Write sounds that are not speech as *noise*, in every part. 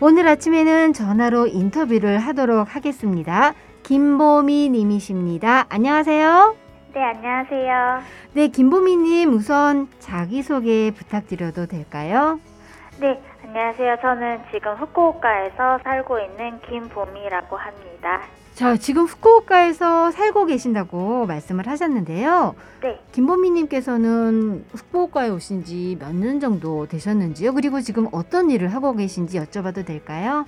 오늘 아침에는 전화로 인터뷰를 하도록 하겠습니다. 김보미 님이십니다. 안녕하세요. 네, 안녕하세요. 네, 김보미 님 우선 자기소개 부탁드려도 될까요? 네, 안녕하세요. 저는 지금 후쿠오카에서 살고 있는 김보미라고 합니다. 자, 지금 후쿠오카에서 살고 계신다고 말씀을 하셨는데요. 네, 김보미 님께서는 후쿠오카에 오신 지 몇 년 정도 되셨는지요? 그리고 지금 어떤 일을 하고 계신지 여쭤봐도 될까요?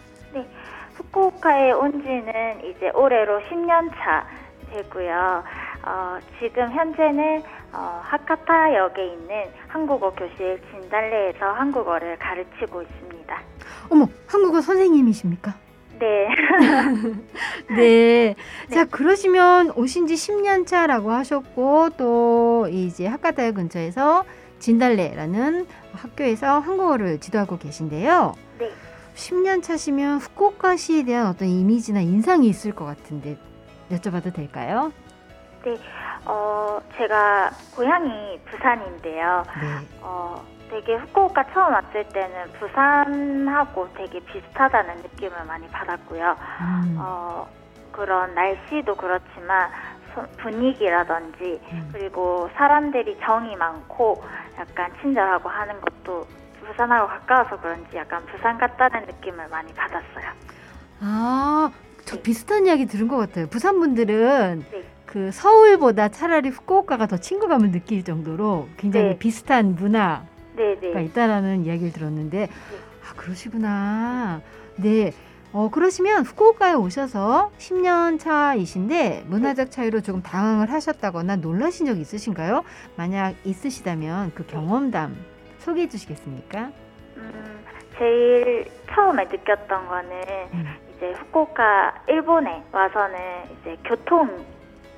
후쿠오카에 온 지는 이제 올해로 10년 차 되고요. 어, 지금 현재는 어, 하카타역에 있는 한국어 교실 진달래에서 한국어를 가르치고 있습니다. 어머, 한국어 선생님이십니까? 네, *laughs* 네. *laughs* 자, 그러시면 오신 지 10년 차라고 하셨고, 또 이제 학가다역 근처에서 진달래라는 학교에서 한국어를 지도하고 계신데요. 네. 10년 차시면 후쿠오카시에 대한 어떤 이미지나 인상이 있을 것 같은데 여쭤봐도 될까요? 어, 제가 고향이 부산인데요. 네. 어, 되게 후쿠오카 처음 왔을 때는 부산하고 되게 비슷하다는 느낌을 많이 받았고요. 음, 어, 그런 날씨도 그렇지만 소- 분위기라든지 음. 그리고 사람들이 정이 많고 약간 친절하고 하는 것도 부산하고 가까워서 그런지 약간 부산 같다는 느낌을 많이 받았어요. 아, 저 비슷한 이야기 들은 것 같아요. 부산 분들은 네. 그 서울보다 차라리 후쿠오카가 더 친구감을 느낄 정도로 굉장히 네. 비슷한 문화 네네. 가 있다라는 이야기를 들었는데 아 그러시구나. 네. 어 그러시면 후쿠오카에 오셔서 10년 차이신데 문화적 차이로 조금 당황을 하셨다거나 놀라신 적 있으신가요? 만약 있으시다면 그 경험담 소개해 주시겠습니까? 음, 제일 처음에 느꼈던 거는 음. 이제 후쿠오카 일본에 와서는 이제 교통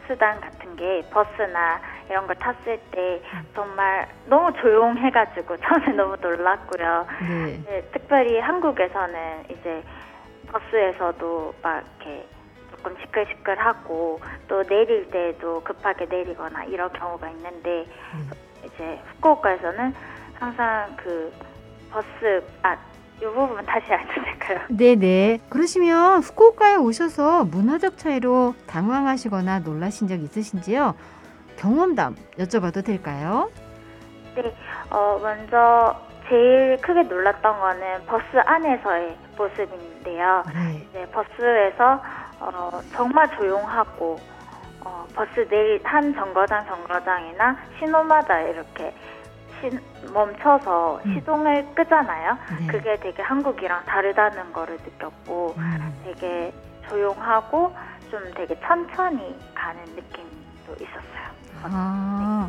수단 같은 게 버스나 이런 걸 탔을 때 정말 너무 조용해가지고 *laughs* 처음에 너무 놀랐고요. 네. 네, 특별히 한국에서는 이제 버스에서도 막 이렇게 조금 시끌시끌하고 또 내릴 때도 급하게 내리거나 이런 경우가 있는데 음. 이제 후쿠오카에서는 항상 그 버스 아 이 부분 다시 알려드릴까요? *laughs* 네네. 그러시면 후쿠오카에 오셔서 문화적 차이로 당황하시거나 놀라신 적 있으신지요? 경험담 여쭤봐도 될까요? 어 먼저 제일 크게 놀랐던 거는 버스 안에서의 모습인데요. 네. 이제 버스에서 어, 정말 조용하고 어, 버스 내릴 한 정거장 정거장이나 신호마다 이렇게 신- 멈춰서 음. 시동을 끄잖아요. 네. 그게 되게 한국이랑 다르다는 거를 느꼈고 음. 되게 조용하고 좀 되게 천천히 가는 느낌도 있었어요. 아,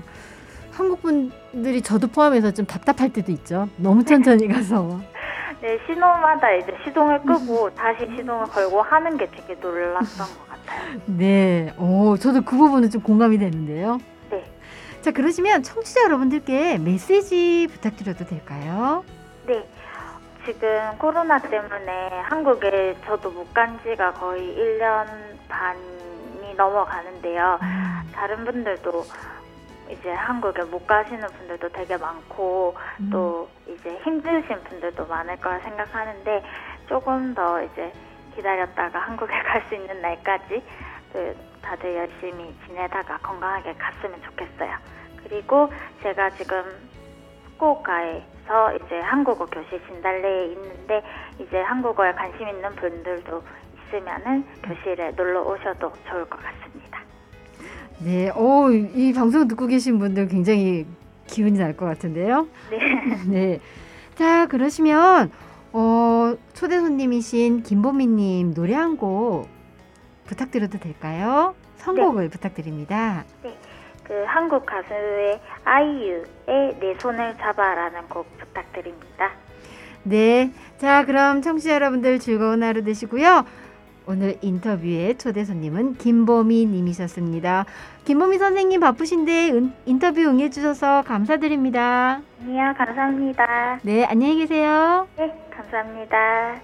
한국 분들이 저도 포함해서 좀 답답할 때도 있죠. 너무 천천히 *laughs* 가서. 네, 신호마다 이제 시동을 끄고 다시 시동을 걸고 하는 게 되게 놀랐던 것 같아요. 네, 오, 저도 그 부분은 좀 공감이 되는데요. 네. 자, 그러시면 청취자 여러분들께 메시지 부탁드려도 될까요? 네. 지금 코로나 때문에 한국에 저도 못 간 지가 거의 1년 반이 넘어가는데요. 다른 분들도 이제 한국에 못 가시는 분들도 되게 많고 음, 또 이제 힘드신 분들도 많을 거라 생각하는데 조금 더 이제 기다렸다가 한국에 *laughs* 갈 수 있는 날까지 그 다들 열심히 지내다가 건강하게 갔으면 좋겠어요. 그리고 제가 지금 후쿠오카에서 이제 한국어 교실 진달래에 있는데 이제 한국어에 관심 있는 분들도 있으면은 교실에 놀러 오셔도 좋을 것 같습니다. 네, 오, 이 방송 듣고 계신 분들 굉장히 기운이 날 것 같은데요. 네. *laughs* 네. 자, 그러시면 어, 초대 손님이신 김보미님 노래 한곡 부탁드려도 될까요? 선곡을 부탁드립니다. 그 한국 가수의 아이유의 내 손을 잡아라는 곡 부탁드립니다. 네. 자, 그럼 청취자 여러분들 즐거운 하루 되시고요. 오늘 인터뷰의 초대 손님은 김보미 님이셨습니다. 김보미 선생님 바쁘신데 은- 인터뷰 응해주셔서 감사드립니다. 아니요, 감사합니다. 네, 안녕히 계세요. 네, 감사합니다.